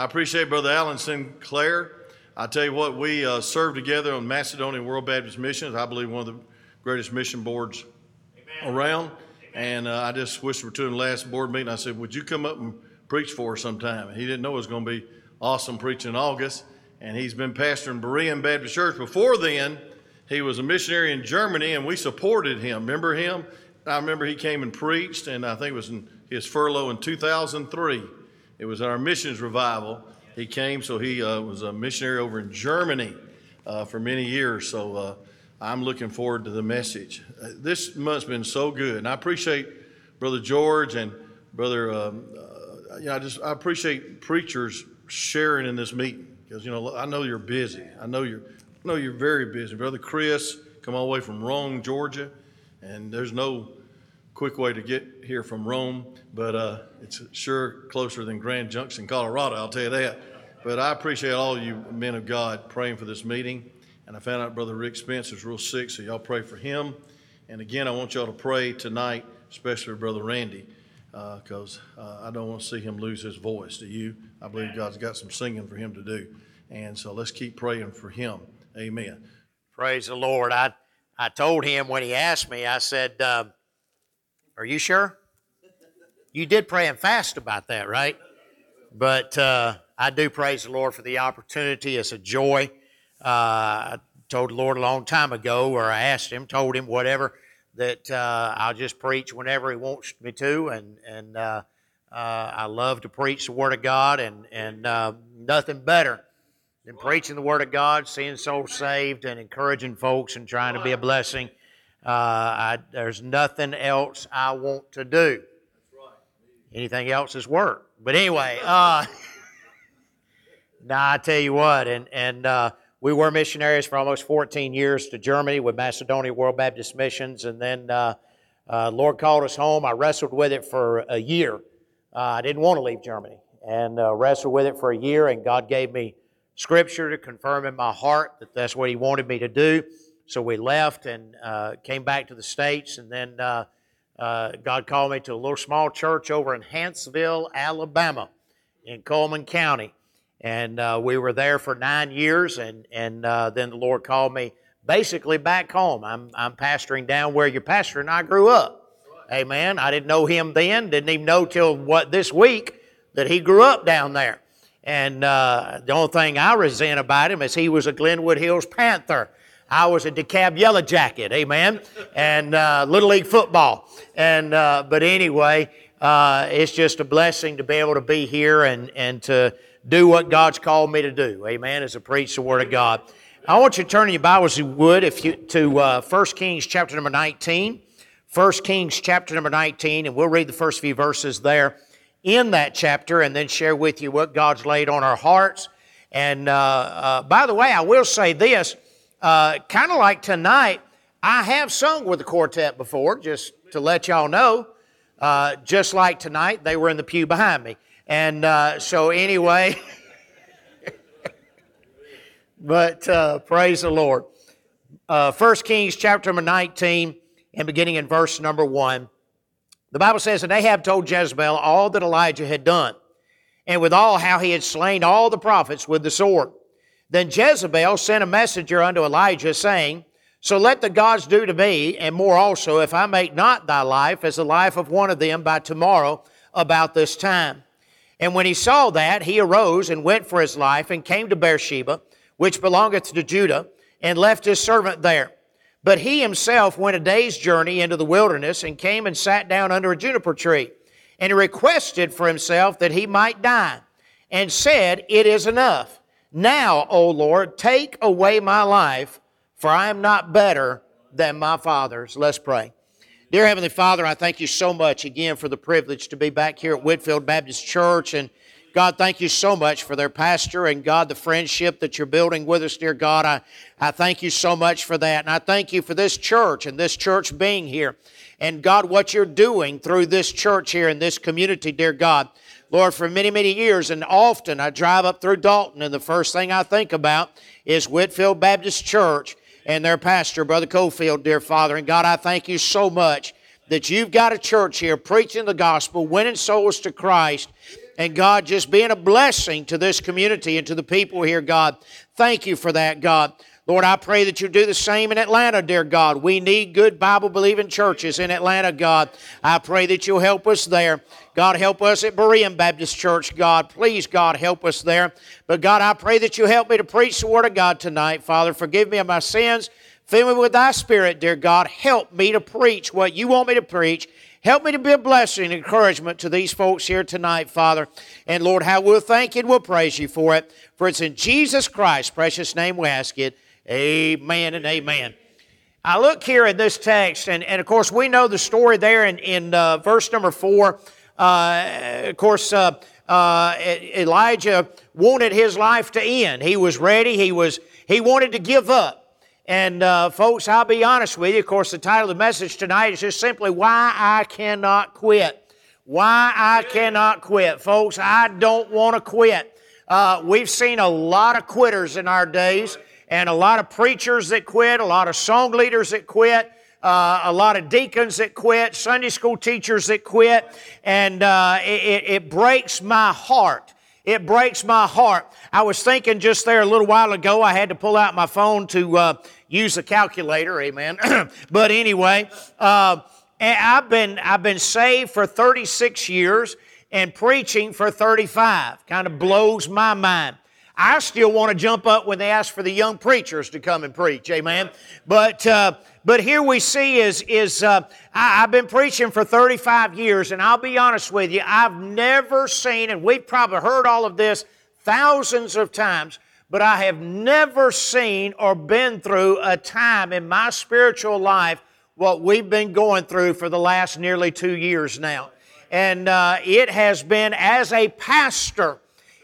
I appreciate Brother Alan Sinclair. I tell you what, we uh, served together on Macedonian World Baptist Missions. I believe one of the greatest mission boards around. And uh, I just whispered to him last board meeting. I said, "Would you come up and preach for us sometime?" And he didn't know it was going to be awesome preaching in August. And he's been pastoring Berean Baptist Church. Before then, he was a missionary in Germany, and we supported him. Remember him? I remember he came and preached, and I think it was in his furlough in 2003. It was our missions revival. He came, so he uh, was a missionary over in Germany uh, for many years. So uh, I'm looking forward to the message. Uh, this month's been so good, and I appreciate Brother George and Brother. Um, uh, you know, I just I appreciate preachers sharing in this meeting because you know I know you're busy. I know you're I know you're very busy. Brother Chris, come all the way from Rome, Georgia, and there's no quick way to get here from Rome, but uh, it's sure closer than Grand Junction, Colorado. I'll tell you that. But I appreciate all you men of God praying for this meeting. And I found out Brother Rick Spence is real sick, so y'all pray for him. And again, I want y'all to pray tonight, especially for Brother Randy, because uh, uh, I don't want to see him lose his voice. Do you? I believe God's got some singing for him to do. And so let's keep praying for him. Amen. Praise the Lord. I, I told him when he asked me, I said, uh, Are you sure? You did pray and fast about that, right? But uh, I do praise the Lord for the opportunity. It's a joy. Uh, I told the Lord a long time ago, or I asked Him, told Him, whatever, that uh, I'll just preach whenever He wants me to. And, and uh, uh, I love to preach the Word of God, and, and uh, nothing better than preaching the Word of God, seeing souls saved, and encouraging folks and trying to be a blessing. I, there's nothing else I want to do. Anything else is work. But anyway, uh, now I tell you what, and and uh, we were missionaries for almost 14 years to Germany with Macedonia World Baptist Missions, and then uh, uh, Lord called us home. I wrestled with it for a year. Uh, I didn't want to leave Germany, and uh, wrestled with it for a year, and God gave me Scripture to confirm in my heart that that's what He wanted me to do. So we left and uh, came back to the states, and then uh, God called me to a little small church over in Huntsville, Alabama, in Coleman County. And uh, we were there for nine years, and, and uh, then the Lord called me basically back home. I'm, I'm pastoring down where your pastor and I grew up. Amen. I didn't know him then, didn't even know till what this week that he grew up down there. And uh, the only thing I resent about him is he was a Glenwood Hills Panther. I was a DeKalb Yellow Jacket, amen, and uh, Little League football. And uh, but anyway, uh, it's just a blessing to be able to be here and and to do what God's called me to do, amen, as a preach the Word of God. I want you to turn your Bibles, you would, if you to uh, 1 Kings chapter number 19. 1 Kings chapter number 19, and we'll read the first few verses there in that chapter and then share with you what God's laid on our hearts. And uh, uh, by the way, I will say this uh, kind of like tonight, I have sung with the quartet before, just to let y'all know. Uh, just like tonight, they were in the pew behind me. And uh, so, anyway, but uh, praise the Lord. Uh, 1 Kings chapter number 19 and beginning in verse number 1. The Bible says, And Ahab told Jezebel all that Elijah had done, and with all how he had slain all the prophets with the sword. Then Jezebel sent a messenger unto Elijah, saying, So let the gods do to me, and more also, if I make not thy life as the life of one of them by tomorrow about this time. And when he saw that, he arose and went for his life, and came to Beersheba, which belongeth to Judah, and left his servant there. But he himself went a day's journey into the wilderness, and came and sat down under a juniper tree. And requested for himself that he might die, and said, It is enough. Now, O Lord, take away my life, for I am not better than my fathers. Let's pray. Dear Heavenly Father, I thank you so much again for the privilege to be back here at Whitfield Baptist Church. And God, thank you so much for their pastor and God, the friendship that you're building with us, dear God. I, I thank you so much for that. And I thank you for this church and this church being here. And God, what you're doing through this church here in this community, dear God. Lord, for many, many years, and often I drive up through Dalton, and the first thing I think about is Whitfield Baptist Church and their pastor, Brother Cofield, dear Father. And God, I thank you so much that you've got a church here preaching the gospel, winning souls to Christ, and God just being a blessing to this community and to the people here, God. Thank you for that, God. Lord, I pray that you do the same in Atlanta, dear God. We need good Bible believing churches in Atlanta, God. I pray that you'll help us there. God, help us at Berean Baptist Church, God. Please, God, help us there. But God, I pray that you help me to preach the Word of God tonight. Father, forgive me of my sins. Fill me with thy Spirit, dear God. Help me to preach what you want me to preach. Help me to be a blessing and encouragement to these folks here tonight, Father. And Lord, how we'll thank you and we'll praise you for it. For it's in Jesus Christ's precious name we ask it. Amen and amen. I look here at this text, and, and of course, we know the story there in, in uh, verse number four. Uh, of course, uh, uh Elijah wanted his life to end. He was ready. He was he wanted to give up. And uh, folks, I'll be honest with you. Of course, the title of the message tonight is just simply "Why I Cannot Quit." Why I cannot quit, folks. I don't want to quit. Uh, we've seen a lot of quitters in our days and a lot of preachers that quit, a lot of song leaders that quit. Uh, a lot of deacons that quit, Sunday school teachers that quit, and uh, it, it breaks my heart. It breaks my heart. I was thinking just there a little while ago, I had to pull out my phone to uh, use a calculator, amen. but anyway, uh, I've, been, I've been saved for 36 years and preaching for 35. Kind of blows my mind. I still want to jump up when they ask for the young preachers to come and preach, amen. But uh, but here we see is is uh, I, have been preaching for 35 years, and I'll be honest with you, I've never seen, and we've probably heard all of this thousands of times, but I have never seen or been through a time in my spiritual life what we've been going through for the last nearly two years now, and uh, it has been as a pastor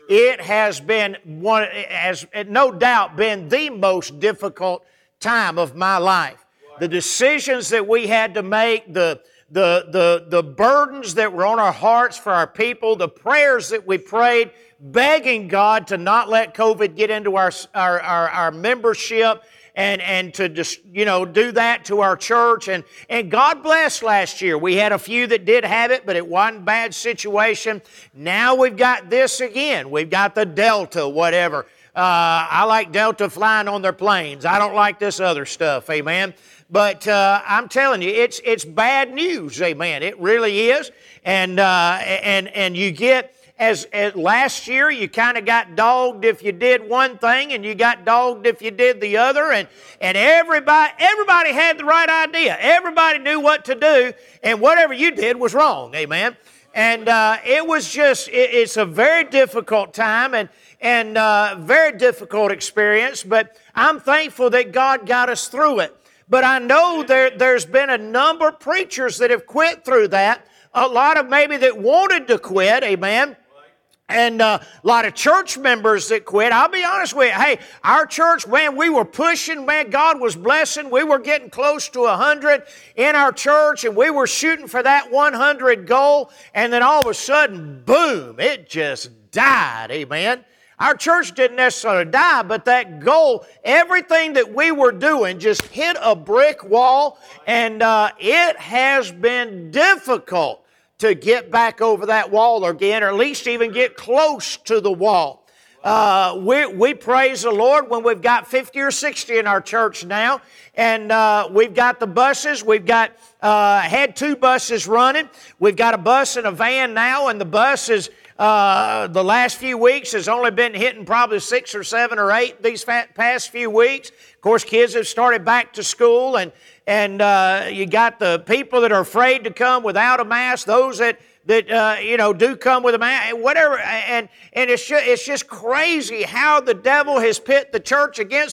it has been one, has no doubt been the most difficult time of my life. The decisions that we had to make, the, the, the, the burdens that were on our hearts for our people, the prayers that we prayed, begging God to not let COVID get into our, our, our, our membership and, and to just, you know, do that to our church. And, and God bless last year. We had a few that did have it, but it wasn't bad situation. Now we've got this again. We've got the Delta, whatever. Uh, I like Delta flying on their planes. I don't like this other stuff, amen. But uh, I'm telling you, it's it's bad news, amen. It really is, and uh, and and you get as, as last year you kind of got dogged if you did one thing and you got dogged if you did the other and, and everybody everybody had the right idea. Everybody knew what to do and whatever you did was wrong amen? And uh, it was just it, it's a very difficult time and and uh, very difficult experience but i'm thankful that god got us through it. But i know there, there's been a number of preachers that have quit through that. A lot of maybe that wanted to quit amen and uh, a lot of church members that quit. I'll be honest with you. Hey, our church, man, we were pushing, man, God was blessing. We were getting close to 100 in our church, and we were shooting for that 100 goal. And then all of a sudden, boom, it just died. Amen. Our church didn't necessarily die, but that goal, everything that we were doing just hit a brick wall, and uh, it has been difficult to get back over that wall again, or at least even get close to the wall. Uh, we, we praise the Lord when we've got 50 or 60 in our church now, and uh, we've got the buses. We've got uh, had two buses running. We've got a bus and a van now, and the bus is uh, the last few weeks has only been hitting probably six or seven or eight these past few weeks. Of course, kids have started back to school, and and uh, you got the people that are afraid to come without a mask, those that that uh, you know do come with a mask, whatever. And and it's just, it's just crazy how the devil has pit the church against